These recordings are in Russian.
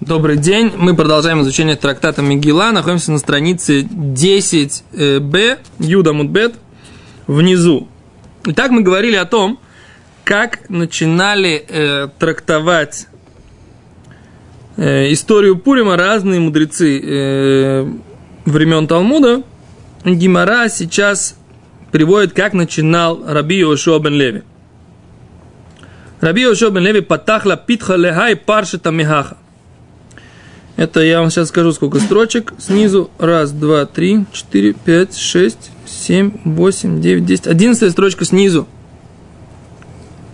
Добрый день. Мы продолжаем изучение трактата Мегила. Находимся на странице 10b, Юда Мудбет, внизу. Итак, мы говорили о том, как начинали э, трактовать э, историю Пурима разные мудрецы э, времен Талмуда. Гимара сейчас приводит, как начинал Раби Йошуа бен Леви. Раби Йошуа бен Леви патахла питха лехай паршита михаха. Это я вам сейчас скажу, сколько строчек. Снизу. Раз, два, три, четыре, пять, шесть, семь, восемь, девять, десять. Одиннадцатая строчка снизу.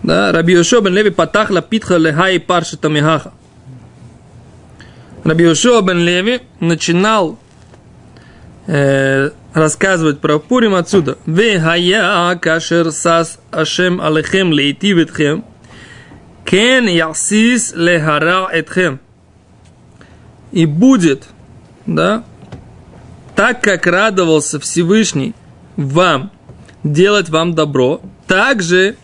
Да, Раби Йошуа бен Леви патахла питха лехай парши тамихаха. Раби Йошуа бен Леви начинал э, рассказывать про Пурим отсюда. Вехая кашер сас ашем алехем лейтивитхем кен ясис лехара этхем и будет, да, так как радовался Всевышний вам делать вам добро, также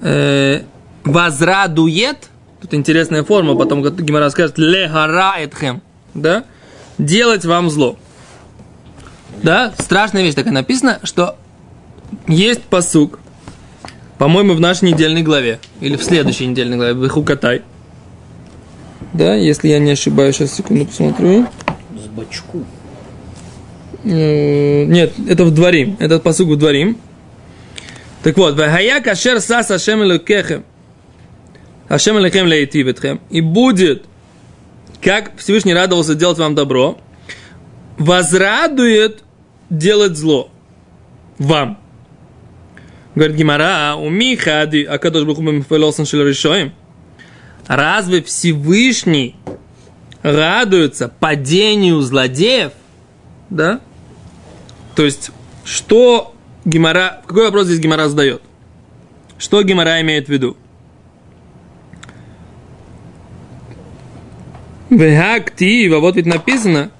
э, возрадует, тут интересная форма, потом Гимара скажет, лехара этхем, да, делать вам зло. Да, страшная вещь такая написана, что есть посук, по-моему, в нашей недельной главе, или в следующей недельной главе, в Хукатай, да, если я не ошибаюсь, сейчас секунду посмотрю. С бачку. Э, нет, это в дворим. Это посуг в дворим. Так вот, «Вахая кашер сас Ашем элокехем». Ашем элокем лейтиветхем. И будет, как Всевышний радовался делать вам добро, возрадует делать зло вам. Говорит Гимара, у Михади, а кадош бухумем фэлосан шел решоем. Разве Всевышний радуется падению злодеев? Да? То есть, что Гимара, какой вопрос здесь Гимара задает? Что Гимара имеет в виду? Вехактива, вот ведь написано,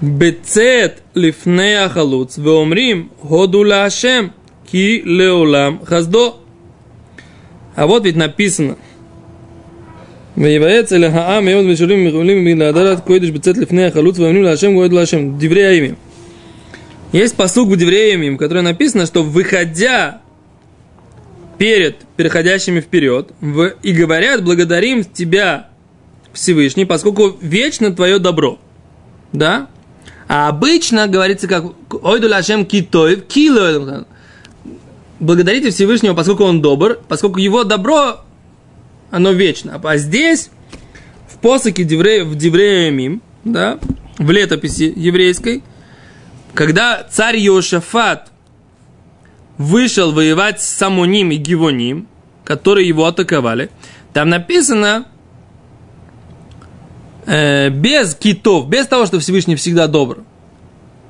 Бецет лифнея халуц, веомрим, ходу лашем, ки леолам хаздо. А вот ведь написано – ויבעץ אל העם מאוד ושולים ומחולים להדרת קודש בצאת לפני החלוץ ואומרים להשם גואד להשם. דברי הימים. Есть посуг в Девреямим, в котором написано, что выходя перед переходящими вперед в, и говорят, благодарим тебя, Всевышний, поскольку вечно твое добро. Да? А обычно говорится как «Ойду лашем китоев, кило». Благодарите Всевышнего, поскольку он добр, поскольку его добро оно вечно. А здесь, в посоке Девре, в Девреямим, да, в летописи еврейской, когда царь Йошафат вышел воевать с Самуним и Гивоним, которые его атаковали, там написано, э, без китов, без того, что Всевышний всегда добр.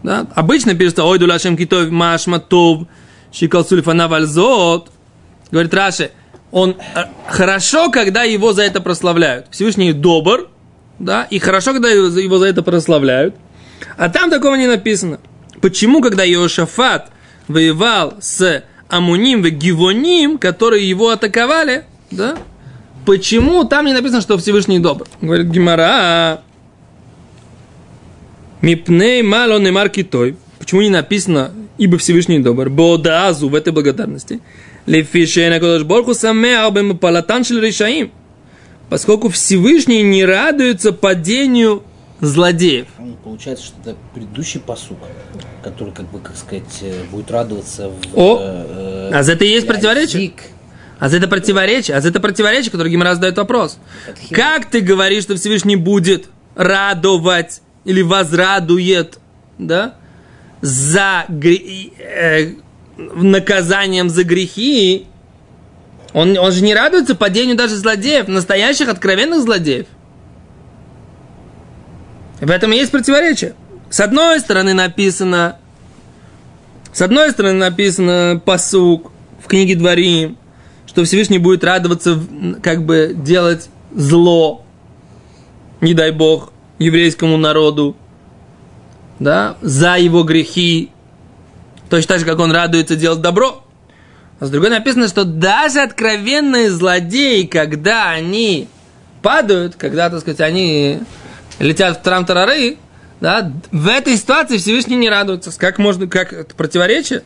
Да? Обычно пишется, ой, дулашем китов, машматов, шикалсульфана вальзот. Говорит Раши, он э, хорошо, когда его за это прославляют. Всевышний добр, да, и хорошо, когда его за это прославляют. А там такого не написано. Почему, когда Иошафат воевал с Амуним и Гивоним, которые его атаковали, да, почему там не написано, что Всевышний добр? Говорит Гимара, Мипней мало не маркитой. Почему не написано, ибо Всевышний добр? Бодаазу в этой благодарности. Лефишена Кодош Борху Самеа Палатан Решаим. Поскольку Всевышний не радуется падению злодеев. Получается, что это предыдущий посук, который, как бы, как сказать, э, будет радоваться в... О, э, а за это и есть противоречие? А за это противоречие, а за это противоречие, которое Гимара задает вопрос. Как ты говоришь, что Всевышний будет радовать или возрадует, да, за э, наказанием за грехи, он, он же не радуется падению даже злодеев, настоящих откровенных злодеев. В этом есть противоречие. С одной стороны написано, с одной стороны написано посук в книге Дворим, что Всевышний будет радоваться, как бы делать зло, не дай Бог, еврейскому народу, да, за его грехи, Точно так же, как он радуется делать добро. А с другой написано, что даже откровенные злодеи, когда они падают, когда, так сказать, они летят в трам-тарары, да, в этой ситуации Всевышний не радуется. Как можно, как это противоречие?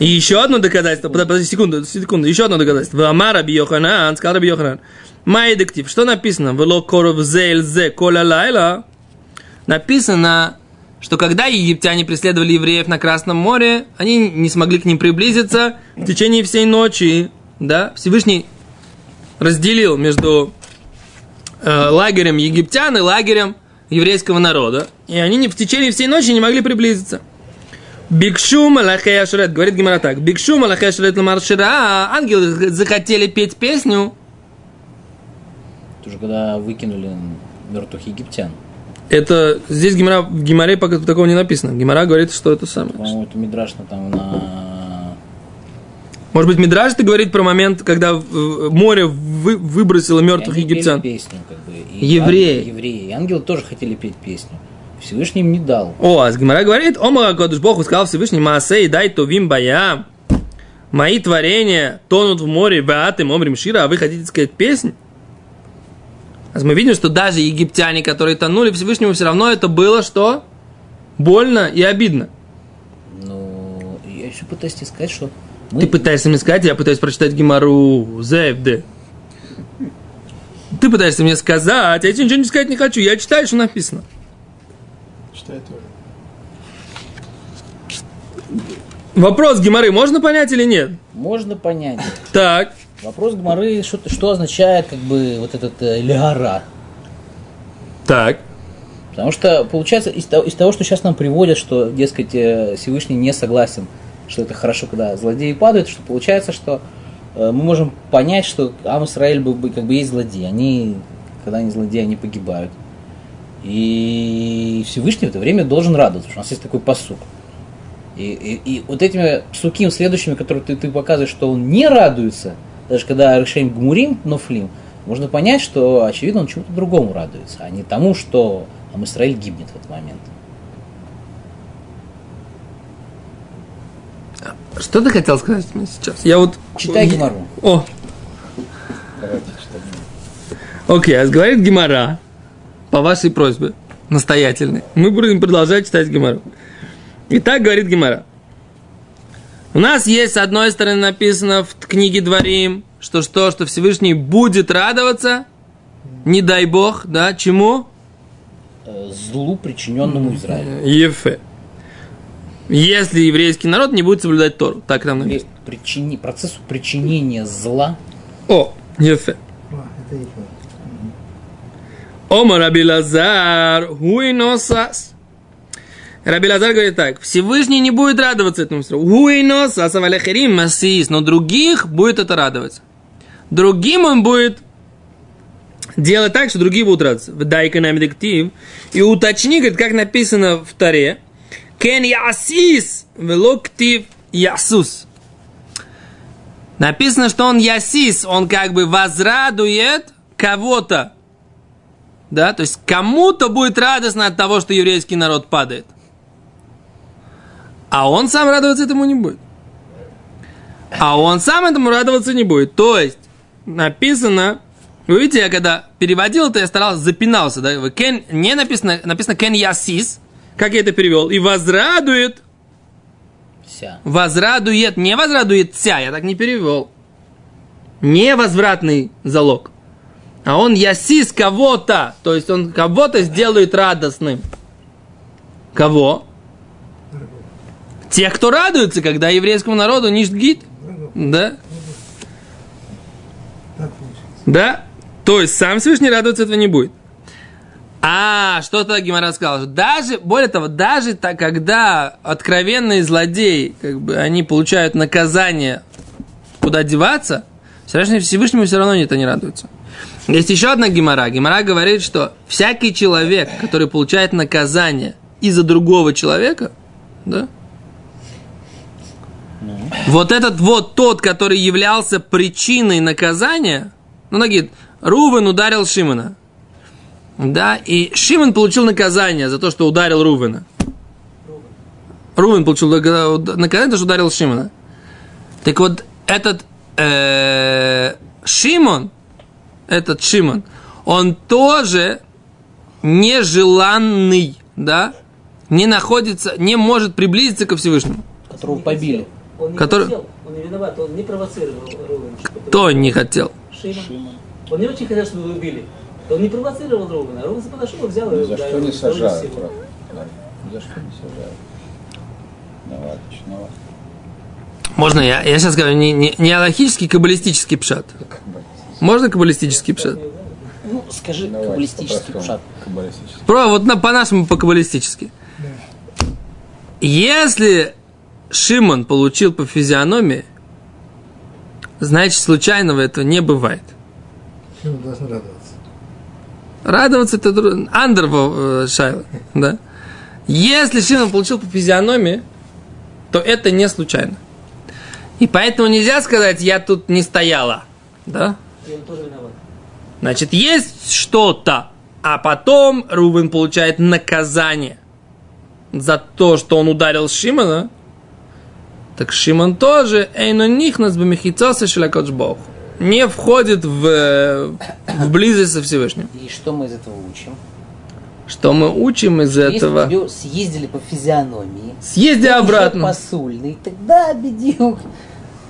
И еще одно доказательство, подожди, секунду, секунду, еще одно доказательство. Амар Раби Йоханан, сказал Раби Йоханан, Май дектив, что написано? Вело коров зель зе коля лайла. Написано, что когда египтяне преследовали евреев на Красном море, они не смогли к ним приблизиться в течение всей ночи. Да? Всевышний разделил между э, лагерем египтян и лагерем еврейского народа. И они не, в течение всей ночи не могли приблизиться. Бикшу Малахей Ашрет, говорит Гимара так. Бикшу Малахей Ашрет Ламаршира, ангелы захотели петь песню. Это уже когда выкинули мертвых египтян. Это здесь Гимара, в Гимаре пока такого не написано. Гимара говорит, что это самое. По-моему, это Мидрашно там на... Может быть, Мидраж ты говорит про момент, когда э, море вы, выбросило мертвых И египтян. песню, как бы. И Евреи. ан- Евреи. И ангелы тоже хотели петь песню. Всевышний им не дал. О, а Гимара говорит, Омара Кодыш Богу сказал Всевышний, Маасей, дай то вим бая. Мои творения тонут в море, бааты момрим шира, а вы хотите сказать песнь? Мы видим, что даже египтяне, которые тонули Всевышнему, все равно это было что? Больно и обидно. Но я еще пытаюсь тебе сказать, что мы Ты пытаешься мне сказать, я пытаюсь прочитать Гимару ЗФД. Ты пытаешься мне сказать, я тебе ничего не сказать не хочу. Я читаю, что написано. Читай тоже. Вопрос Гимары можно понять или нет? можно понять. Так. Вопрос Гмары, что, что означает как бы вот этот э, лягара. Так. Потому что получается из того, из того, что сейчас нам приводят, что, дескать, э, Всевышний не согласен, что это хорошо, когда злодеи падают, что получается, что э, мы можем понять, что Ам Исраиль бы, бы как бы есть злодеи. Они, когда они злодеи, они погибают. И Всевышний в это время должен радоваться, потому что у нас есть такой посук. И, и, и вот этими псуким следующими, которые ты, ты показываешь, что он не радуется, даже когда решаем гмурим, нофлим, можно понять, что, очевидно, он чему-то другому радуется, а не тому, что Амисраиль гибнет в этот момент. Что ты хотел сказать мне сейчас? Я вот... Читай Гемару. О, окей, а говорит Гимара по вашей просьбе, настоятельной. Мы будем продолжать читать Гимару. Итак, говорит Гимара. У нас есть, с одной стороны, написано в книге Дворим, что что, что Всевышний будет радоваться, не дай Бог, да, чему? Э, Злу, причиненному Израилю. Ефе. Если еврейский народ не будет соблюдать Тору. Так там написано. причини- процессу причинения зла О, Ефе. А, это их. Раби Лазар, говорит так, Всевышний не будет радоваться этому срок. Хуиносас аваляхерим масис, но других будет это радовать. Другим он будет делать так, что другие будут радоваться. Дай дектив. И уточни, как написано в Таре. Кен ясис велоктив ясус. Написано, что он ясис, он как бы возрадует кого-то. Да, то есть кому-то будет радостно от того, что еврейский народ падает. А он сам радоваться этому не будет. А он сам этому радоваться не будет. То есть, написано, вы видите, я когда переводил это, я старался, запинался, да, кен, не написано, написано кен ясис, как я это перевел, и возрадует, вся. возрадует, не возрадует вся, я так не перевел. Не возвратный залог. А он ясис кого-то, то есть он кого-то сделает радостным. Кого? Тех, кто радуется, когда еврейскому народу ништгит. Да? Да? То есть сам Всевышний радоваться этого не будет. А, что-то Гимара сказал. Даже, более того, даже так, когда откровенные злодеи, как бы, они получают наказание, куда деваться, Всевышний- Всевышнему все равно это не радуется. Есть еще одна гемора. Гемора говорит, что всякий человек, который получает наказание из-за другого человека, да, вот этот вот тот, который являлся причиной наказания, ну, говорит, Рувен ударил Шимона. Да, и Шимон получил наказание за то, что ударил Рувена. Рувен получил наказание, за то, что ударил Шимона. Так вот, этот э, Шимон, этот Шимон, он тоже нежеланный, да, не находится, не может приблизиться ко Всевышнему. Которого побили. Он не Который- хотел, он не виноват, он не провоцировал Рувен. Кто не хотел? Шимон. Он не очень хотел, чтобы его убили. Он не провоцировал Рувена. Рувен подошел, взял и за что не сажают. Да, за что не сажают. Давай, начинала. Можно я? Я сейчас говорю не, не, не аллахический, каббалистический пшат. Можно каббалистический пшат? Ну, скажи Давай, каббалистический пшат. Каббалистический. Про, вот на, по-нашему, по-каббалистически. Если Шимон получил по физиономии, значит, случайного этого не бывает. Почему должны радоваться? Радоваться это Андерво э, Шайла, да. Если Шимон получил по физиономии, то это не случайно. И поэтому нельзя сказать, я тут не стояла, да. И он тоже виноват. Значит, есть что-то, а потом Рубин получает наказание за то, что он ударил Шимона, так Шимон тоже, эйно нихнас бамихицоса шелякоджбог, не входит в, в близость со Всевышним. И что мы из этого учим? Что мы учим из Если этого? съездили по физиономии, Съезди обратно. посульный, тогда бедюк.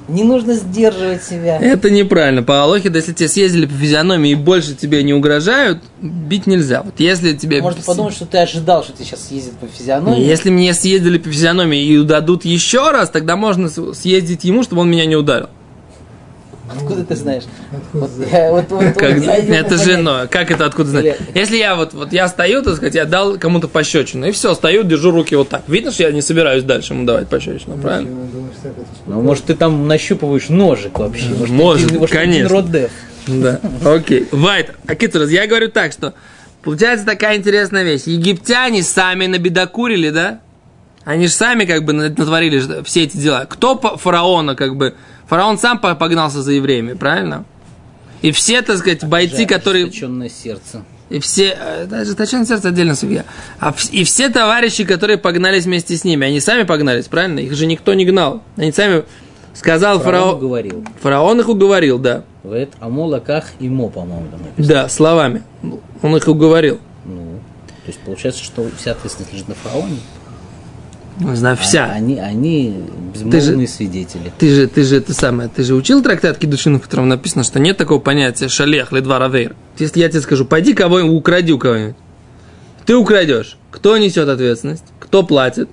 Не нужно сдерживать себя. Это неправильно. По Алохе, если тебе съездили по физиономии и больше тебе не угрожают, бить нельзя. Вот если тебе... Можно подумать, что ты ожидал, что тебе сейчас съездит по физиономии. Если мне съездили по физиономии и дадут еще раз, тогда можно съездить ему, чтобы он меня не ударил. Откуда ты знаешь? Вот я- вот- вот- вот Как- я это же, ну, как это откуда знать? Или- Если я вот, вот я стою, так сказать, я дал кому-то пощечину, и все, стою, держу руки вот так. Видно, что я не собираюсь дальше ему давать пощечину, правильно? Ну, может, ты там нащупываешь ножик вообще. Может, Может, ты, может, конечно. Роддеф. Да. Окей. Вайт. Акитурас, я говорю так, что получается такая интересная вещь. Египтяне сами набедокурили, да? Они же сами как бы натворили все эти дела. Кто по- фараона как бы... Фараон сам по- погнался за евреями, правильно? И все, так сказать, бойцы, которые... Ожесточенное сердце. И все, э, даже точно сердце отдельно судья. А и все товарищи, которые погнались вместе с ними, они сами погнались, правильно? Их же никто не гнал. Они сами сказал Фараон фараон. говорил. Фараон их уговорил, да. В это Амолаках и Мо, по-моему, там написано. Да, словами. Он их уговорил. Ну, то есть получается, что вся ответственность лежит на фараоне. Не знаю, А- вся. Они, они безмолвные свидетели. Ты же, ты же это самое, ты же учил трактат Кедушин, в котором написано, что нет такого понятия шалех, ледва равейр. Если я тебе скажу, пойди кого укради у кого-нибудь. Ты украдешь. Кто несет ответственность? Кто платит?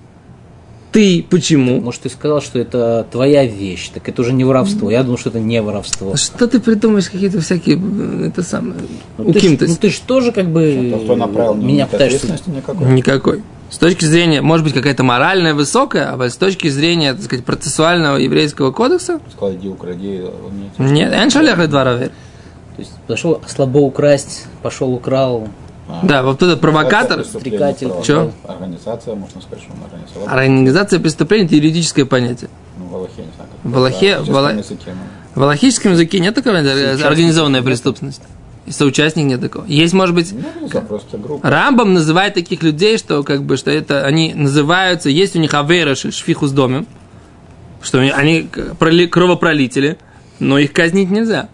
Ты почему? Может, ты сказал, что это твоя вещь, так это уже не воровство. Я думал, что это не воровство. Что ты придумаешь какие-то всякие, э, это самое, Ну, ты, ж, уким-то ну, ты ж тоже как бы То, кто направил, меня пытаешься... никакой. никакой. С точки зрения, может быть, какая-то моральная высокая, а с точки зрения, так сказать, процессуального еврейского кодекса, Сказал, иди укради. он не- нет, эн шалех ледва равейр. То есть пошел слабо украсть, пошел украл. А, Да, вот этот провокатор, преступление стрекатель. Чё? Организация, можно сказать, что он организовал. организация преступления – это юридическое понятие. Ну, в Аллахе, не знаю. как В Аллахе- это, в Алла- языке, ну. В аллахическом языке нет такого организованная преступность. И соучастник нет такого. Есть, может быть, Ну, группа. Рамбам называет таких людей, что как бы, что это они называются, есть у них авера шфиху с домом, что они- они проли- кровопролители, но их казнить нельзя.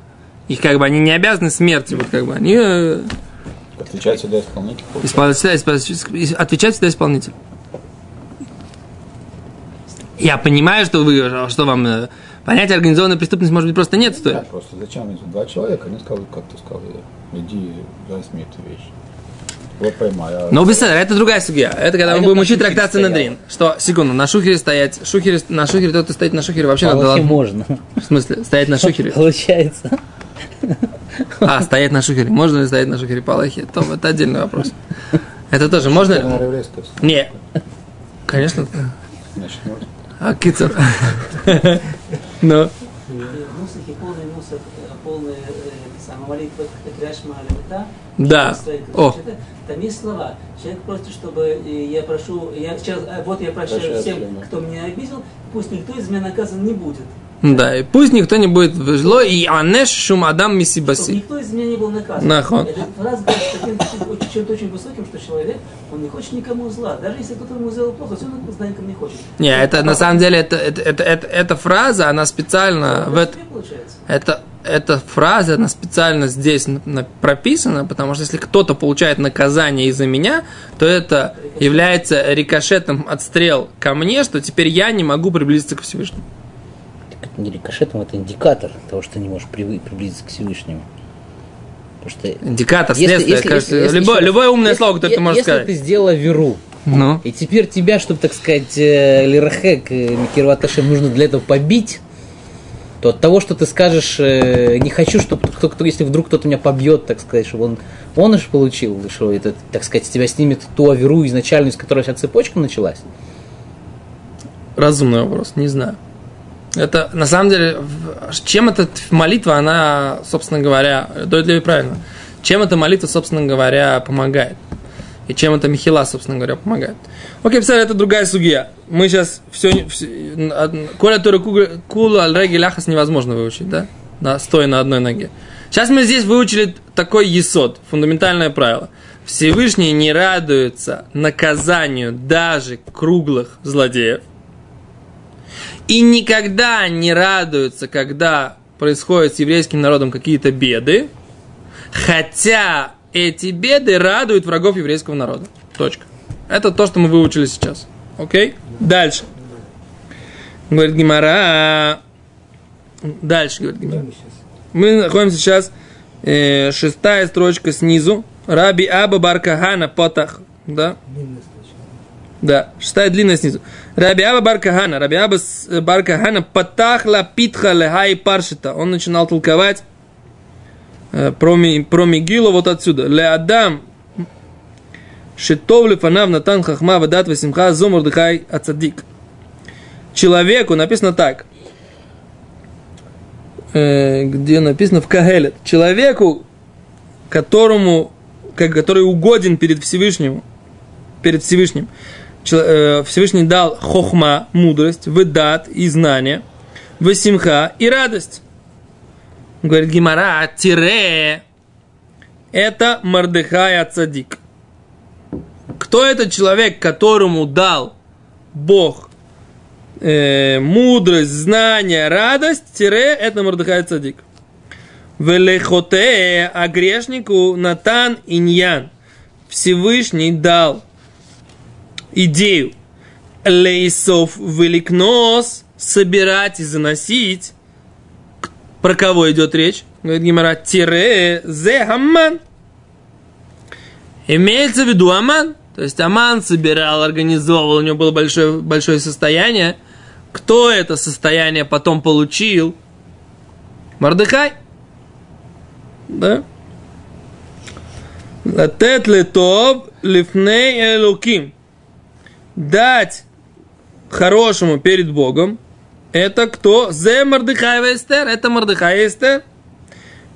Их как бы они не обязаны смерти, вот как бы они э, Отвечает всегда исполнитель. исполняют всегда исп- отвечают всегда исполнитель. Я понимаю, что вы, что вам э, понятие организованной преступности может быть просто нет Да, стоит. просто зачем эти два человека? Они сказали, как ты сказал, иди возьми эту вещь. Вот поймай. а- Но беседа, это другая судья. Это когда А мы будем на учить трактат стоял. Санедрин. Что, секунду, на шухере стоять, шухере, на шухере, тот, кто стоит на шухере, вообще В надо... Можно. В смысле, стоять на шухере? Получается. А, стоять на шухере. Можно ли стоять на шухере по Аллахе? То это отдельный вопрос. Это тоже можно ли? Не. Конечно. Значит, можно. А, кицер. Ну, э, э. Да. О. Там есть слова. Человек просит, чтобы э, я прошу, я сейчас, вот я прощаю Прощаю всем, кто меня обидел, пусть никто из меня наказан не будет. Да, и пусть никто не будет зло, и анеш шум адам мисибаси. никто из меня не был наказан. Нахон. Эта фраза с таким чем-то очень высоким, что человек, он не хочет никому зла. Даже если кто-то ему сделал плохо, все равно знает, никому не хочет. Не, это на самом деле, это, это, это, это- эта фраза, она специально в это, это эта фраза, она специально здесь на- на- прописана, потому что если кто-то получает наказание из-за меня, то это является рикошетом от стрел ко мне, что теперь я не могу приблизиться к Всевышнему. Не рикошетом, это индикатор того, что ты не можешь приблизиться к Всевышнему. Потому что Индикатор, Если- следствие, если- кажется, если- если любое, раз, любое умное если- слово, которое ты можешь если сказать. ты сделала веру, Ну, и теперь тебя, чтобы, так сказать, э, Лирахек, э, Микерваташем нужно для этого побить, то от того, что ты скажешь, э, не хочу, чтобы кто, кто, если вдруг кто-то меня побьет, так сказать, чтобы он, он же получил, что это, так сказать, с тебя снимет ту аверу изначальную, с которой вся цепочка началась. разумный вопрос, не знаю. Это, на самом деле, чем эта молитва, она, собственно говоря, дает ли правильно? Чем эта молитва, собственно говоря, помогает? И чем эта Михила, собственно говоря, помогает? Окей, представляю, это другая судья. Мы сейчас все... Коля Тура Кула Аль Ляхас невозможно выучить, да? На, стоя на одной ноге. Сейчас мы здесь выучили такой есод, фундаментальное правило. Всевышний не радуется наказанию даже круглых злодеев. И никогда не радуется, когда происходят с еврейским народом какие-то беды, хотя эти беды радуют врагов еврейского народа. Точка. Это то, что мы выучили сейчас. Окей? Дальше. Говорит Гимара. Дальше, говорит Гимара. Мы находимся сейчас, э, шестая строчка снизу. Раби Аба Баркахана Потах. Да? Да, шестая длинная снизу. Раби Аба Баркахана, Раби Аба с- э, Баркахана Патахла Питха Лехай Паршита. Он начинал толковать э, про, про Мигилу вот отсюда. Ле Адам Шитов Лефанав Натан Хахма Вадат Васимха Зомар Дыхай Ацадик. Человеку написано так. Э, где написано в Кагелет. Человеку, которому, как, который угоден перед Всевышним, перед Всевышним, Всевышний дал хохма, мудрость, выдат и знание, васимха и радость. Говорит Гимара, тире, это Мардыхай Цадик. Кто этот человек, которому дал Бог э, мудрость, знание, радость, тире, это Мардыхай Цадик. Велехоте, а грешнику Натан Иньян. Всевышний дал идею лейсов великнос собирать и заносить. Про кого идет речь? Говорит Гимара, тире зе хамман. Имеется в виду Аман. То есть Аман собирал, организовывал, у него было большое, большое состояние. Кто это состояние потом получил? Мордыхай. Да? Латет летов лифней элуким. Дать хорошему перед Богом. Это кто? Зе Мордыхай Эстер. Это Мордыхай Эстер.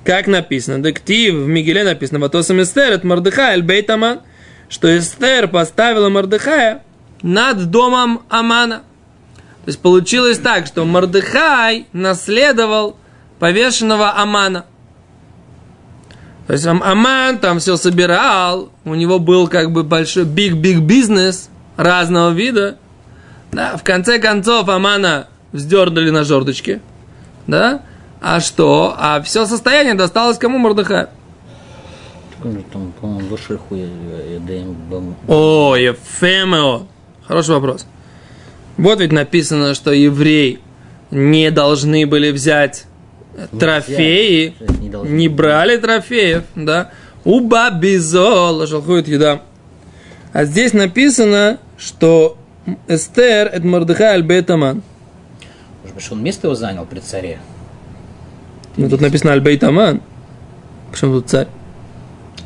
Как написано? Дектив в Мигеле написано. Ватосам Эстер, это Мордыхай, Эльбейтаман. Что Эстер поставила Мордыхая над домом Амана. То есть получилось так, что Мордыхай наследовал повешенного Амана. То есть Ам- Аман там все собирал, у него был как бы большой биг-биг бизнес разного вида. Да, в конце концов Амана вздернули на жердочке. Да? А что? А все состояние досталось кому Мордыхаю? Там, по-моему, выше хуя э, О, Ефемео. Хороший вопрос. Вот ведь написано, что евреи не должны были взять трофеи, взять, не должны не брали трофеев, да. Уба бизол, жалхует еда. А здесь написано, что Эстер это Мордыхай Альбейтаман. Может быть, он место его занял при царе? Ну, тут написано Альбейтаман. Почему тут царь?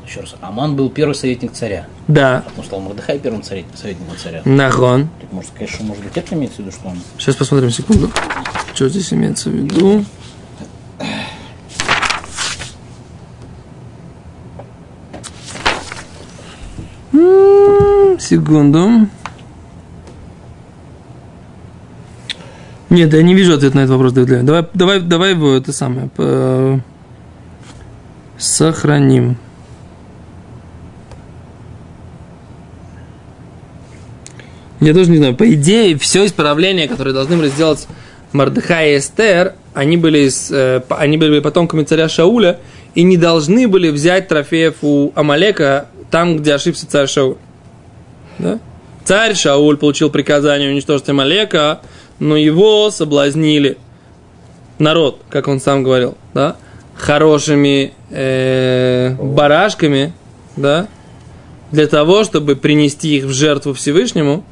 Еще раз, Аман был первый советник царя. Да, потом стал Мордыхай первым царя- советником царя. нахон. Так может что может быть это имеется в виду, что он Сейчас посмотрим секунду. Что здесь имеется в виду? М, Секунду. Нет, я не вижу ответа на этот вопрос. Давид. Давай, давай, давай его это самое. Сохраним. Я тоже не знаю. По идее, все исправления, которые должны были сделать Мардыхай и Эстер, они были, из, э, они были потомками царя Шауля и не должны были взять трофеев у Амалека там, где ошибся царь Шауль. Да? Царь Шауль получил приказание уничтожить Амалека, но его соблазнили народ, как он сам говорил, да, хорошими э, барашками, да, для того, чтобы принести их в жертву Всевышнему,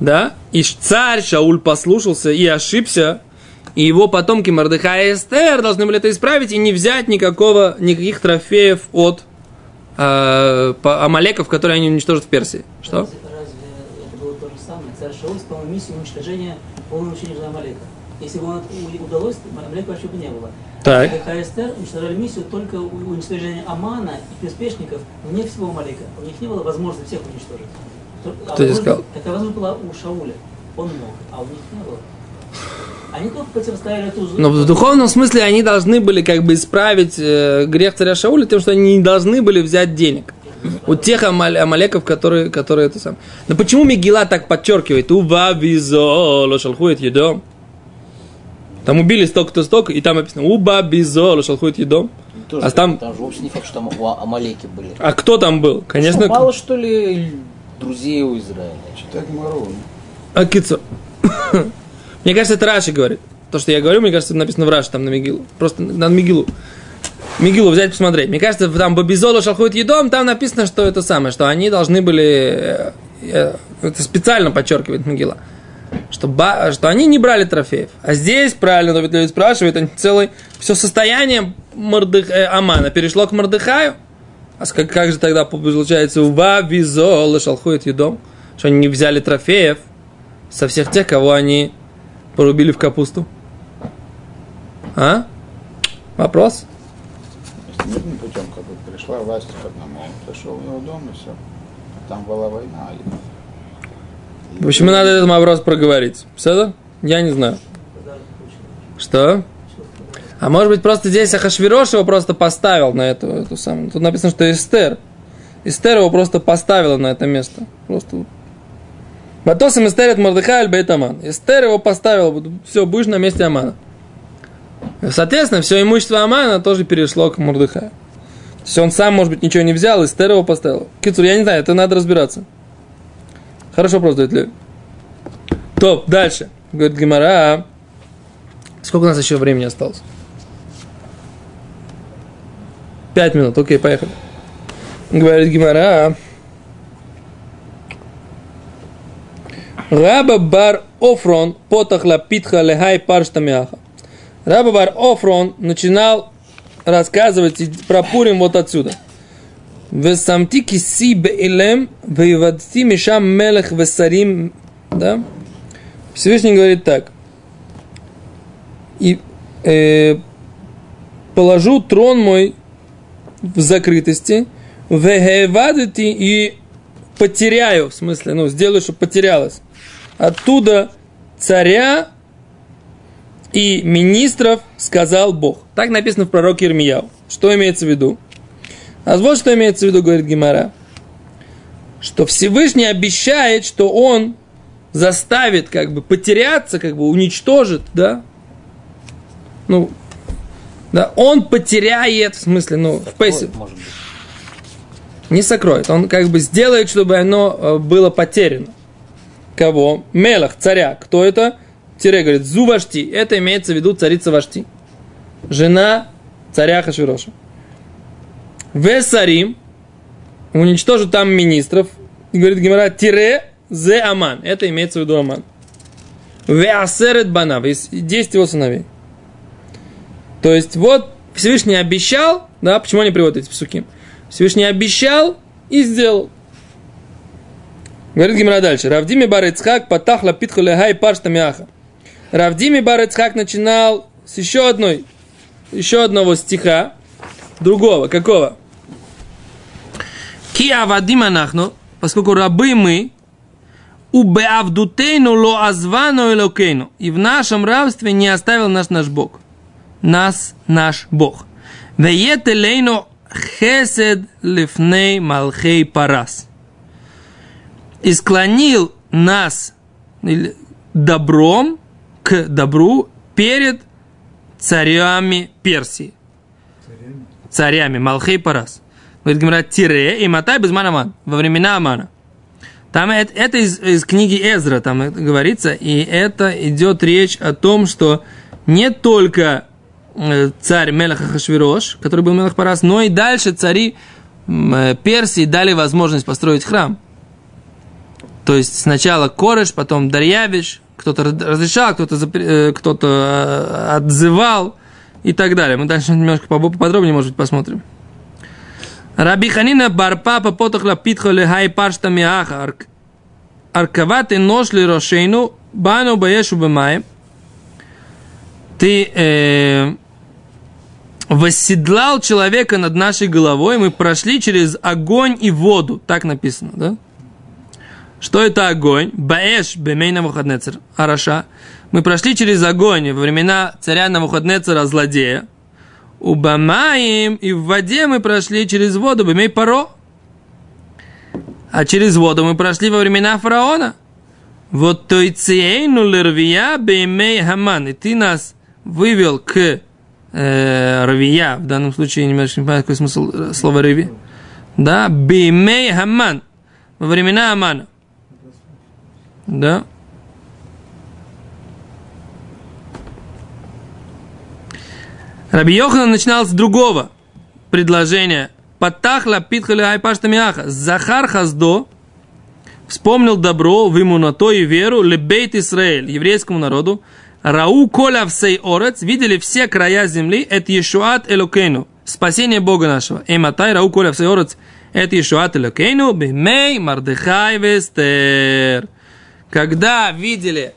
да, и царь Шауль послушался и ошибся, и его потомки Мордыхай и Эстер должны были это исправить и не взять никакого, никаких трофеев от э, амалеков, которые они уничтожат в Персии. Что? Разве, разве это было Шауль исполнил миссию уничтожения полного уничтожения Амалека. Если бы он удалось, Амалека вообще бы не было. Так. А КСТР уничтожали миссию только уничтожения Амана и приспешников, но не всего Амалека. У них не было возможности всех уничтожить. А Кто возможность- сказал? Такая возможность была у Шауля. Он мог, а у них не было. Они только противостояли эту злу. Но в духовном смысле они должны были как бы исправить э, грех царя Шауля тем, что они не должны были взять денег. У тех амаль- амалеков, которые, которые это сам. Но почему Мегила так подчеркивает? Ува бизо лошалхует едом. Там убили столько-то столько, и там написано Уба бизо лошалхует едом. Тоже, А там- там же вовсе не факт, что там у Амалеки были. А кто там был? Конечно, Что, мало что ли друзей у Израиля? Читай Гмару. А Кицо. Мне кажется, это Раши говорит. То, что я говорю, мне кажется, это написано в Раши, там на Мигилу. Просто на Мигилу. Мигилу взять посмотреть. Мне кажется, там Бабизола шалхует едом, там написано, что это самое, что они должны были... э, э, Это специально подчеркивает Мигила. Что, ба- что они не брали трофеев. А здесь, правильно, Давид Левит спрашивает, они целый... Все состояние Мордых, э, Амана перешло к Мордыхаю. А как, как же тогда получается у Бабизола шалхует едом? Что они не взяли трофеев со всех тех, кого они порубили в капусту? А? Вопрос? Мирным путем как бы пришла власть к одному. Он пришел в его дом и все. Там была война. И... В общем, надо этот вопрос проговорить. Все Я не знаю. Что? А может быть, просто здесь Ахашвирош его просто поставил на эту, эту самую. Тут написано, что Эстер. Эстер его просто поставила на это место. Просто. Батосом Эстер от Мордыхай аль Аман. Эстер его поставил. Все, будешь на месте Амана. Соответственно, все имущество Амана тоже перешло к Мордыхаю. То есть он сам, может быть, ничего не взял, Эстер его поставил. Кицур, я не знаю, это надо разбираться. Хорошо вопрос дает. Топ, дальше. Говорит Гимара. Сколько у нас еще времени осталось? Пять минут, окей, поехали. Говорит Гимара. Раба бар Офрон потахла питха лехай парштамяха. Раба бар Офрон начинал рассказывать про Пурим вот отсюда. Весамти киси беилем, вейвадти мишам мелех весарим. Да? Всевышний говорит так. И э, положу трон мой в закрытости, вегевадити и потеряю, в смысле, ну, сделаю, чтобы потерялось. Оттуда царя и министров сказал Бог. Так написано в пророке Ирмияу. Что имеется в виду? А вот что имеется в виду, говорит Гимара. Что Всевышний обещает, что он заставит как бы потеряться, как бы уничтожит, да? Ну, да, он потеряет, в смысле, ну, в пейсе, не сокроет. Он как бы сделает, чтобы оно э, было потеряно. Кого? Мелах, царя. Кто это? Тире говорит, Зувашти. Это имеется в виду царица Вашти. Жена царя Хашвироша. Весарим. Уничтожит там министров. Говорит Гимара, тире зе Аман. Это имеется в виду Аман. Веасерет банав. 10 его сыновей. То есть вот Всевышний обещал, да, почему они приводят эти псуки? Всевышний обещал и сделал. Говорит Гимара дальше. Равдими бар Ицхак патахла питху лехай паршта мяха. Равдими бар Ицхак начинал с еще одной, еще одного стиха, другого, какого? Ки авадим анахну, поскольку рабы мы, у беавдутейну ло азвану элокейну, и в нашем рабстве не оставил нас наш Бог. Нас наш Бог. Веетелейну хесед лифней малхей парас. И склонил нас добром к добру перед царями Персии. Царями, Малхей Парас. Говорит Гимара, тире и мотай без манаман, во времена Амана. Там это, это из, из книги Эзра, там это говорится, и это идет речь о том, что не только э, царь Мелаха Хашвирош, который был Мелах Парас, но и дальше цари э, Персии дали возможность построить храм. То есть сначала Кореш, потом Дарьявич, кто-то разрешал, кто-то, запре- э, кто-то э, отзывал и так далее. Мы дальше немножко поподробнее, может быть, посмотрим. Раби Ханина Барпапа потохла питхо лехай паршта миаха аркават и нож ли рошейну бану баешу бемаем. Ты э, восседлал человека над нашей головой, мы прошли через огонь и воду. Так написано, да? Что это огонь? Баэш бемейна Навуходнецер, Араша. Мы прошли через огонь во времена царя Навуходнецера, злодея. У Бамаим и в воде мы прошли через воду, бемей паро. А через воду мы прошли во времена фараона. Вот то и циейну лервия бемей хаман. И ты нас вывел к э, рвия, в данном случае немножко не понимаю, какой смысл слова рви. Да, бемей хаман. Во времена Амана. Да. Раби Йоханан начинал с другого предложения. Патахла питхали айпаштамиаха. Захар хаздо вспомнил добро в ему на то и веру лебейт Исраэль, еврейскому народу. Рау коля всей орец, видели все края земли, это Ешуат Элокейну, спасение Бога нашего. Эматай рау коля всей орец, это Ешуат Элокейну, бимей мардыхай вестер когда видели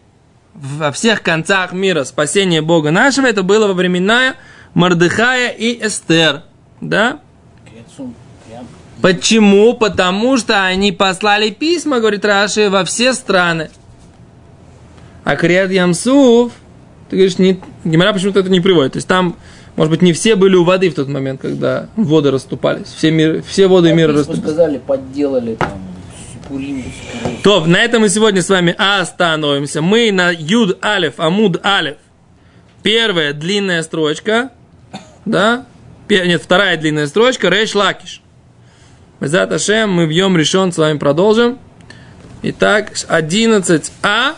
во всех концах мира спасение Бога нашего, это было во времена Мардыхая и Эстер. Да? Почему? Потому что они послали письма, говорит Раши, во все страны. А Криат Ямсуф, ты говоришь, не, Гимара почему-то это не приводит. То есть там, может быть, не все были у воды в тот момент, когда воды расступались. Все, мир, все воды мира расступались. сказали, подделали там. Пурим. То, на этом мы сегодня с вами остановимся. Мы на Юд Алев, Амуд Алев. Первая длинная строчка, да? Нет, вторая длинная строчка, Рейш Лакиш. Безат Ашем, мы в Йом решен, с вами продолжим. Итак, 11а,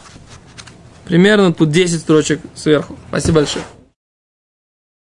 примерно тут 10 строчек сверху. Спасибо большое.